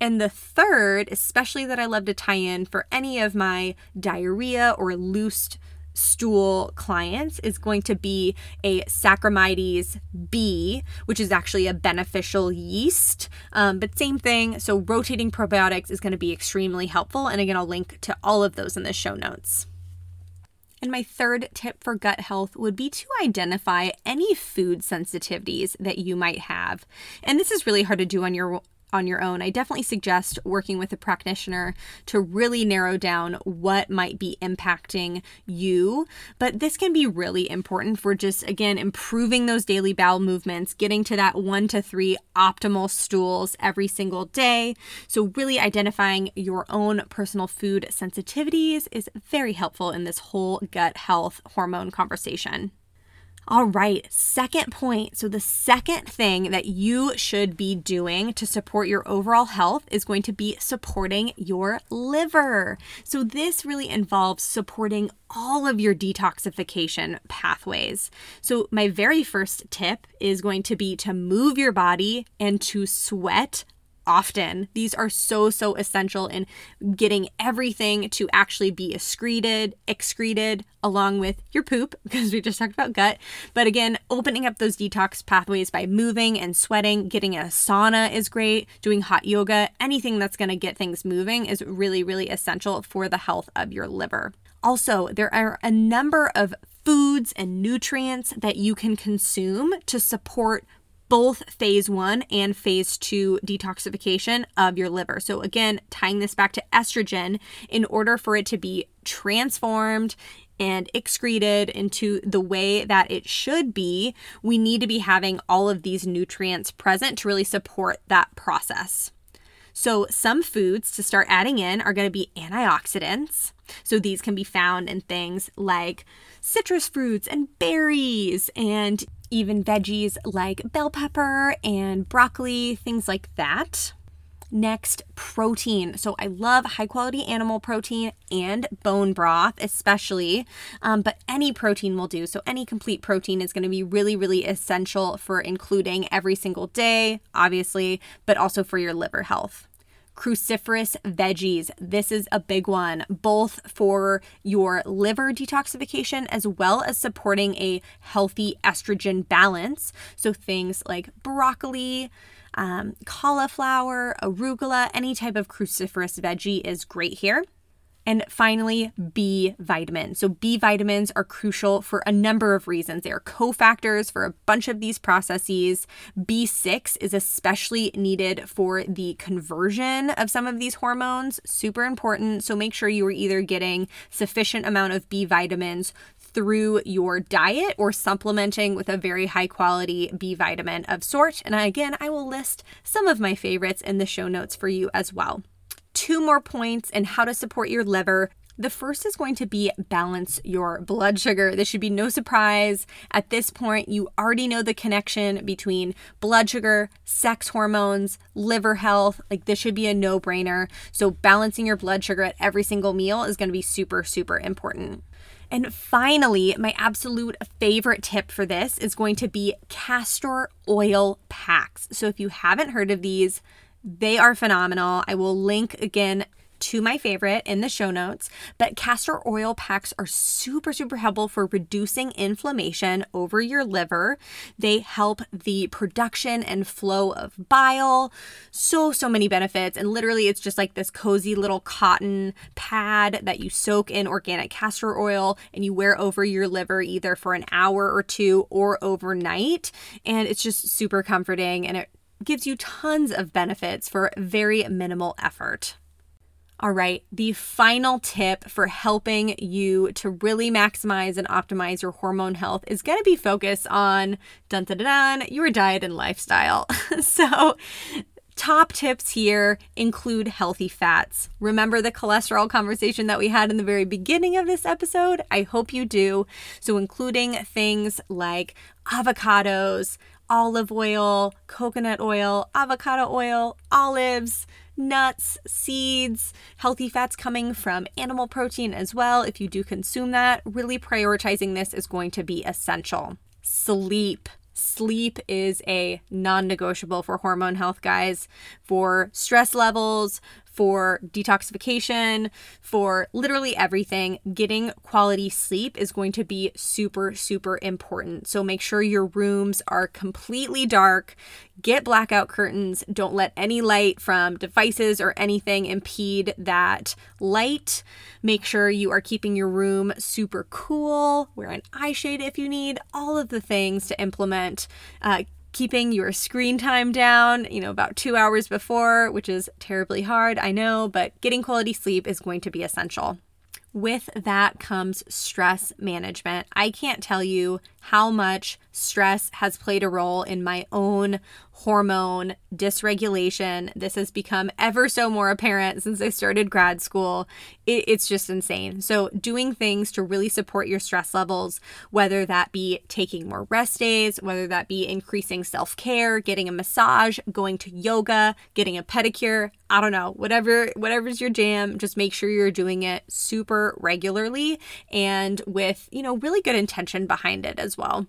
And the third, especially that I love to tie in for any of my diarrhea or loose stool clients is going to be a Saccharomyces B, which is actually a beneficial yeast. Um, but same thing. So rotating probiotics is going to be extremely helpful. And again, I'll link to all of those in the show notes. And my third tip for gut health would be to identify any food sensitivities that you might have. And this is really hard to do on your on your own, I definitely suggest working with a practitioner to really narrow down what might be impacting you. But this can be really important for just, again, improving those daily bowel movements, getting to that one to three optimal stools every single day. So, really identifying your own personal food sensitivities is very helpful in this whole gut health hormone conversation. All right, second point. So, the second thing that you should be doing to support your overall health is going to be supporting your liver. So, this really involves supporting all of your detoxification pathways. So, my very first tip is going to be to move your body and to sweat often. These are so, so essential in getting everything to actually be excreted, excreted along with your poop, because we just talked about gut. But again, opening up those detox pathways by moving and sweating, getting a sauna is great, doing hot yoga, anything that's going to get things moving is really, really essential for the health of your liver. Also, there are a number of foods and nutrients that you can consume to support both phase one and phase two detoxification of your liver. So, again, tying this back to estrogen, in order for it to be transformed and excreted into the way that it should be, we need to be having all of these nutrients present to really support that process. So, some foods to start adding in are going to be antioxidants. So, these can be found in things like citrus fruits and berries, and even veggies like bell pepper and broccoli, things like that. Next, protein. So I love high quality animal protein and bone broth, especially, um, but any protein will do. So any complete protein is going to be really, really essential for including every single day, obviously, but also for your liver health cruciferous veggies. This is a big one, both for your liver detoxification as well as supporting a healthy estrogen balance. So things like broccoli, um, cauliflower, arugula, any type of cruciferous veggie is great here. And finally, B vitamins. So, B vitamins are crucial for a number of reasons. They are cofactors for a bunch of these processes. B6 is especially needed for the conversion of some of these hormones, super important. So, make sure you are either getting sufficient amount of B vitamins through your diet or supplementing with a very high quality B vitamin of sort. And again, I will list some of my favorites in the show notes for you as well. Two more points and how to support your liver. The first is going to be balance your blood sugar. This should be no surprise. At this point, you already know the connection between blood sugar, sex hormones, liver health. Like, this should be a no brainer. So, balancing your blood sugar at every single meal is going to be super, super important. And finally, my absolute favorite tip for this is going to be castor oil packs. So if you haven't heard of these, they are phenomenal. I will link again to my favorite in the show notes. But castor oil packs are super, super helpful for reducing inflammation over your liver. They help the production and flow of bile. So, so many benefits. And literally, it's just like this cozy little cotton pad that you soak in organic castor oil and you wear over your liver either for an hour or two or overnight. And it's just super comforting and it gives you tons of benefits for very minimal effort. All right, the final tip for helping you to really maximize and optimize your hormone health is going to be focused on dun dun dun, dun your diet and lifestyle. so, Top tips here include healthy fats. Remember the cholesterol conversation that we had in the very beginning of this episode? I hope you do. So, including things like avocados, olive oil, coconut oil, avocado oil, olives, nuts, seeds, healthy fats coming from animal protein as well. If you do consume that, really prioritizing this is going to be essential. Sleep. Sleep is a non negotiable for hormone health, guys. For stress levels, for detoxification, for literally everything, getting quality sleep is going to be super, super important. So make sure your rooms are completely dark. Get blackout curtains. Don't let any light from devices or anything impede that light. Make sure you are keeping your room super cool. Wear an eye shade if you need. All of the things to implement. Uh, keeping your screen time down, you know, about two hours before, which is terribly hard, I know, but getting quality sleep is going to be essential. With that comes stress management. I can't tell you how much stress has played a role in my own hormone dysregulation. This has become ever so more apparent since I started grad school. It, it's just insane. So, doing things to really support your stress levels, whether that be taking more rest days, whether that be increasing self care, getting a massage, going to yoga, getting a pedicure, I don't know, whatever, whatever's your jam, just make sure you're doing it super regularly and with, you know, really good intention behind it as well.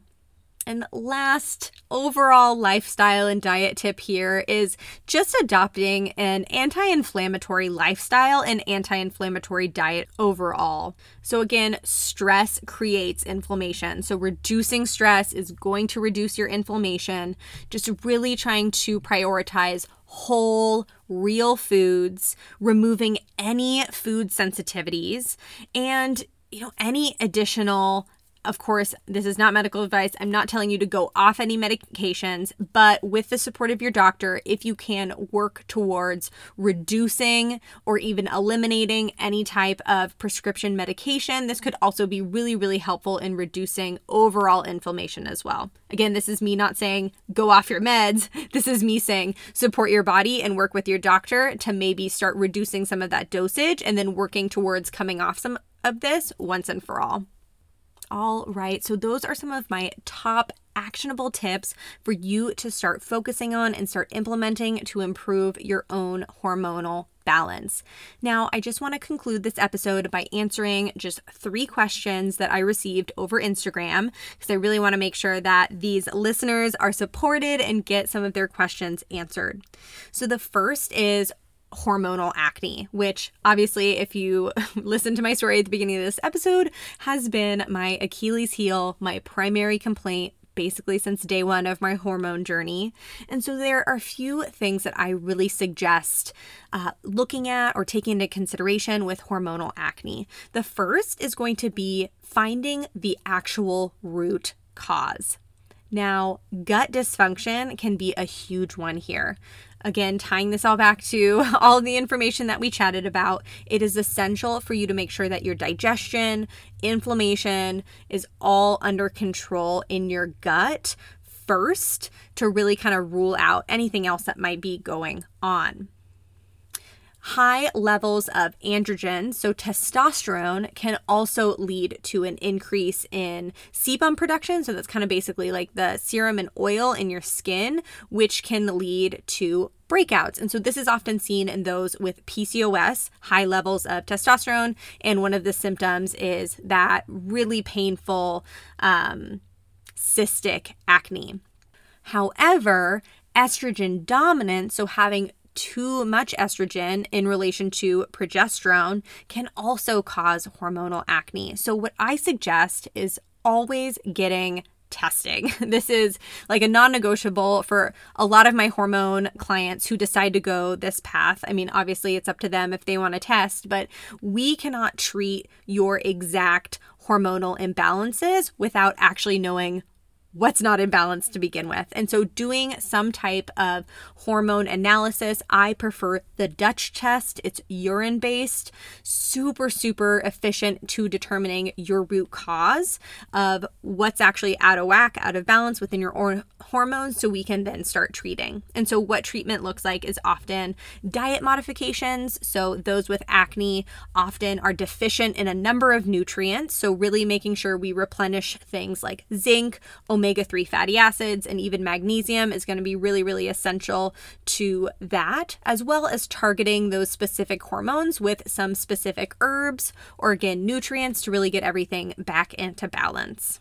And last overall lifestyle and diet tip here is just adopting an anti inflammatory lifestyle and anti inflammatory diet overall. So, again, stress creates inflammation. So, reducing stress is going to reduce your inflammation. Just really trying to prioritize whole, real foods, removing any food sensitivities, and you know, any additional of course, this is not medical advice. I'm not telling you to go off any medications, but with the support of your doctor, if you can work towards reducing or even eliminating any type of prescription medication, this could also be really, really helpful in reducing overall inflammation as well. Again, this is me not saying go off your meds. This is me saying support your body and work with your doctor to maybe start reducing some of that dosage and then working towards coming off some of this once and for all. All right, so those are some of my top actionable tips for you to start focusing on and start implementing to improve your own hormonal balance. Now, I just want to conclude this episode by answering just three questions that I received over Instagram because I really want to make sure that these listeners are supported and get some of their questions answered. So, the first is hormonal acne, which obviously, if you listen to my story at the beginning of this episode, has been my Achilles heel, my primary complaint basically since day one of my hormone journey. And so there are a few things that I really suggest uh, looking at or taking into consideration with hormonal acne. The first is going to be finding the actual root cause. Now, gut dysfunction can be a huge one here. Again, tying this all back to all the information that we chatted about, it is essential for you to make sure that your digestion, inflammation is all under control in your gut first to really kind of rule out anything else that might be going on. High levels of androgen, so testosterone, can also lead to an increase in sebum production. So that's kind of basically like the serum and oil in your skin, which can lead to breakouts. And so this is often seen in those with PCOS, high levels of testosterone. And one of the symptoms is that really painful um, cystic acne. However, estrogen dominant, so having too much estrogen in relation to progesterone can also cause hormonal acne. So, what I suggest is always getting testing. This is like a non negotiable for a lot of my hormone clients who decide to go this path. I mean, obviously, it's up to them if they want to test, but we cannot treat your exact hormonal imbalances without actually knowing what's not in balance to begin with. And so, doing some type of hormone analysis, I prefer the Dutch test. It's urine based, super, super efficient to determining your root cause of what's actually out of whack, out of balance within your or- hormones, so we can then start treating. And so, what treatment looks like is often diet modifications. So, those with acne often are deficient in a number of nutrients. So, really making sure we replenish things like zinc, omega omega 3 fatty acids, and even magnesium is going to be really, really essential to that, as well as targeting those specific hormones with some specific herbs or again, nutrients to really get everything back into balance.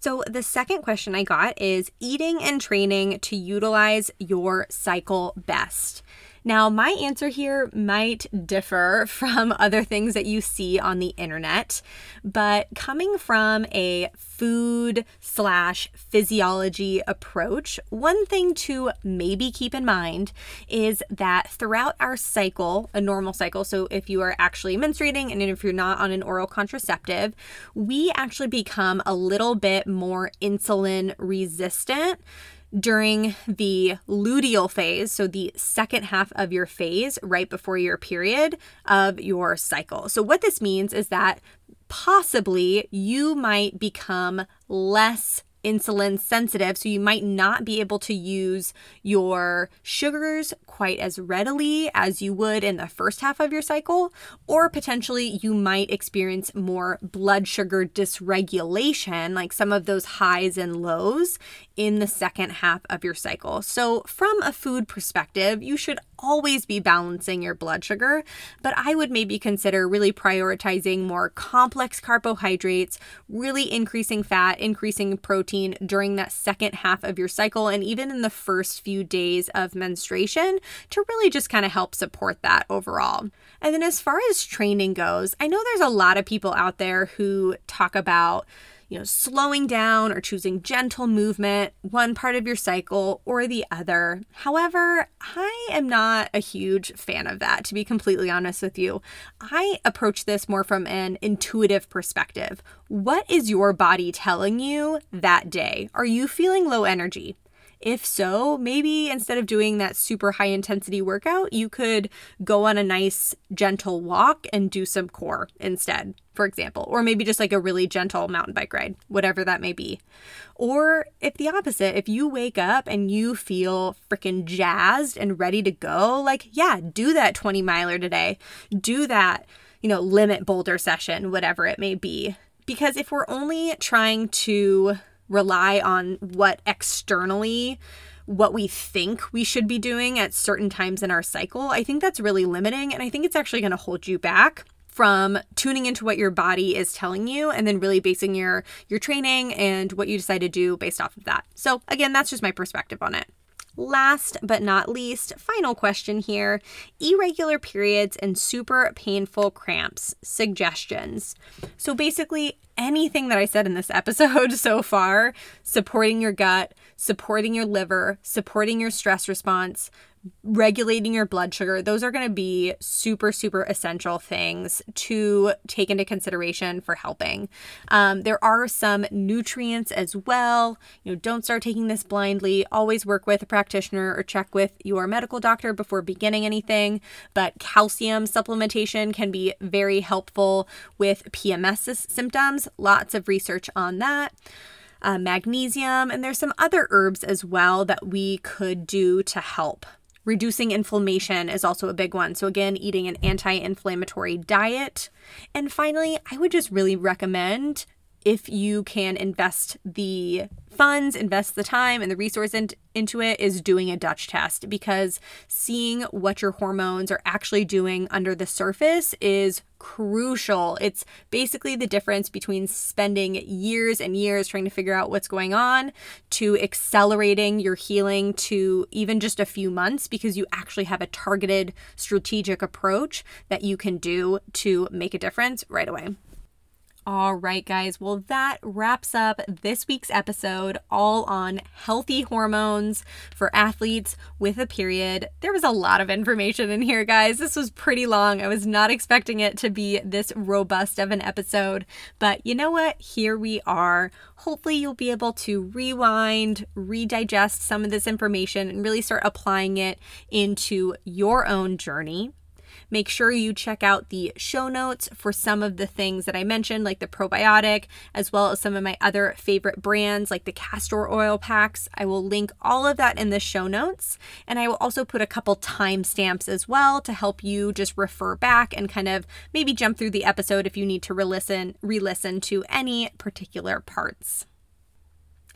So, the second question I got is eating and training to utilize your cycle best. Now, my answer here might differ from other things that you see on the internet, but coming from a food slash physiology approach, one thing to maybe keep in mind is that throughout our cycle, a normal cycle, so if you are actually menstruating and if you're not on an oral contraceptive, we actually become a little bit more insulin resistant during the luteal phase, so the second half of your phase, right before your period of your cycle. So, what this means is that possibly you might become less insulin sensitive, so you might not be able to use your sugars quite as readily as you would in the first half of your cycle, or potentially you might experience more blood sugar dysregulation, like some of those highs and lows in the second half of your cycle. So, from a food perspective, you should always be balancing your blood sugar, but I would maybe consider really prioritizing more complex carbohydrates, really increasing fat, increasing protein during that second half of your cycle, and even in the first few days of menstruation to really just kind of help support that overall. And then, as far as training goes, I know there's a lot of people out there who talk about you know, slowing down or choosing gentle movement, one part of your cycle or the other. However, I am not a huge fan of that, to be completely honest with you. I approach this more from an intuitive perspective. What is your body telling you that day? Are you feeling low energy? If so, maybe instead of doing that super high intensity workout, you could go on a nice gentle walk and do some core instead, for example, or maybe just like a really gentle mountain bike ride, whatever that may be. Or if the opposite, if you wake up and you feel freaking jazzed and ready to go, like, yeah, do that 20 miler today. Do that, you know, limit boulder session, whatever it may be. Because if we're only trying to rely on what externally what we think we should be doing at certain times in our cycle, I think that's really limiting and I think it's actually going to hold you back from tuning into what your body is telling you and then really basing your your training and what you decide to do based off of that. So again, that's just my perspective on it. Last but not least, final question here irregular periods and super painful cramps suggestions. So, basically, anything that I said in this episode so far supporting your gut, supporting your liver, supporting your stress response, regulating your blood sugar, those are going to be super, super essential things to take into consideration for helping. Um, there are some nutrients as well. You know, don't start taking this blindly. Always work with a practitioner or check with your medical doctor before beginning anything. But calcium supplementation can be very helpful with PMS symptoms. Lots of research on that. Uh, magnesium, and there's some other herbs as well that we could do to help. Reducing inflammation is also a big one. So, again, eating an anti inflammatory diet. And finally, I would just really recommend if you can invest the funds, invest the time and the resource in, into it, is doing a Dutch test because seeing what your hormones are actually doing under the surface is crucial. It's basically the difference between spending years and years trying to figure out what's going on to accelerating your healing to even just a few months because you actually have a targeted strategic approach that you can do to make a difference right away. All right, guys. Well, that wraps up this week's episode, all on healthy hormones for athletes with a period. There was a lot of information in here, guys. This was pretty long. I was not expecting it to be this robust of an episode, but you know what? Here we are. Hopefully, you'll be able to rewind, redigest some of this information, and really start applying it into your own journey. Make sure you check out the show notes for some of the things that I mentioned, like the probiotic, as well as some of my other favorite brands, like the castor oil packs. I will link all of that in the show notes. And I will also put a couple timestamps as well to help you just refer back and kind of maybe jump through the episode if you need to re-listen, re-listen to any particular parts.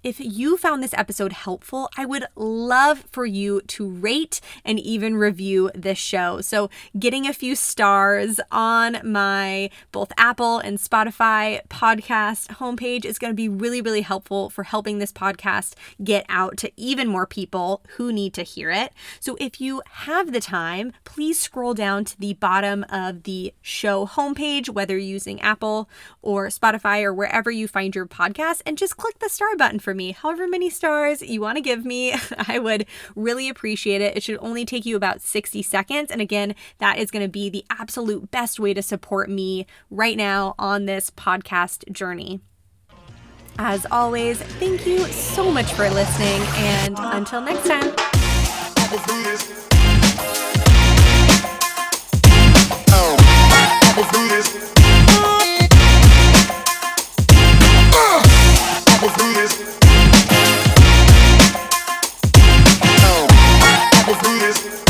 If you found this episode helpful, I would love for you to rate and even review this show. So, getting a few stars on my both Apple and Spotify podcast homepage is going to be really, really helpful for helping this podcast get out to even more people who need to hear it. So, if you have the time, please scroll down to the bottom of the show homepage, whether using Apple or Spotify or wherever you find your podcast, and just click the star button for me me however many stars you want to give me. I would really appreciate it. It should only take you about 60 seconds. And again, that is going to be the absolute best way to support me right now on this podcast journey. As always, thank you so much for listening, and until next time. this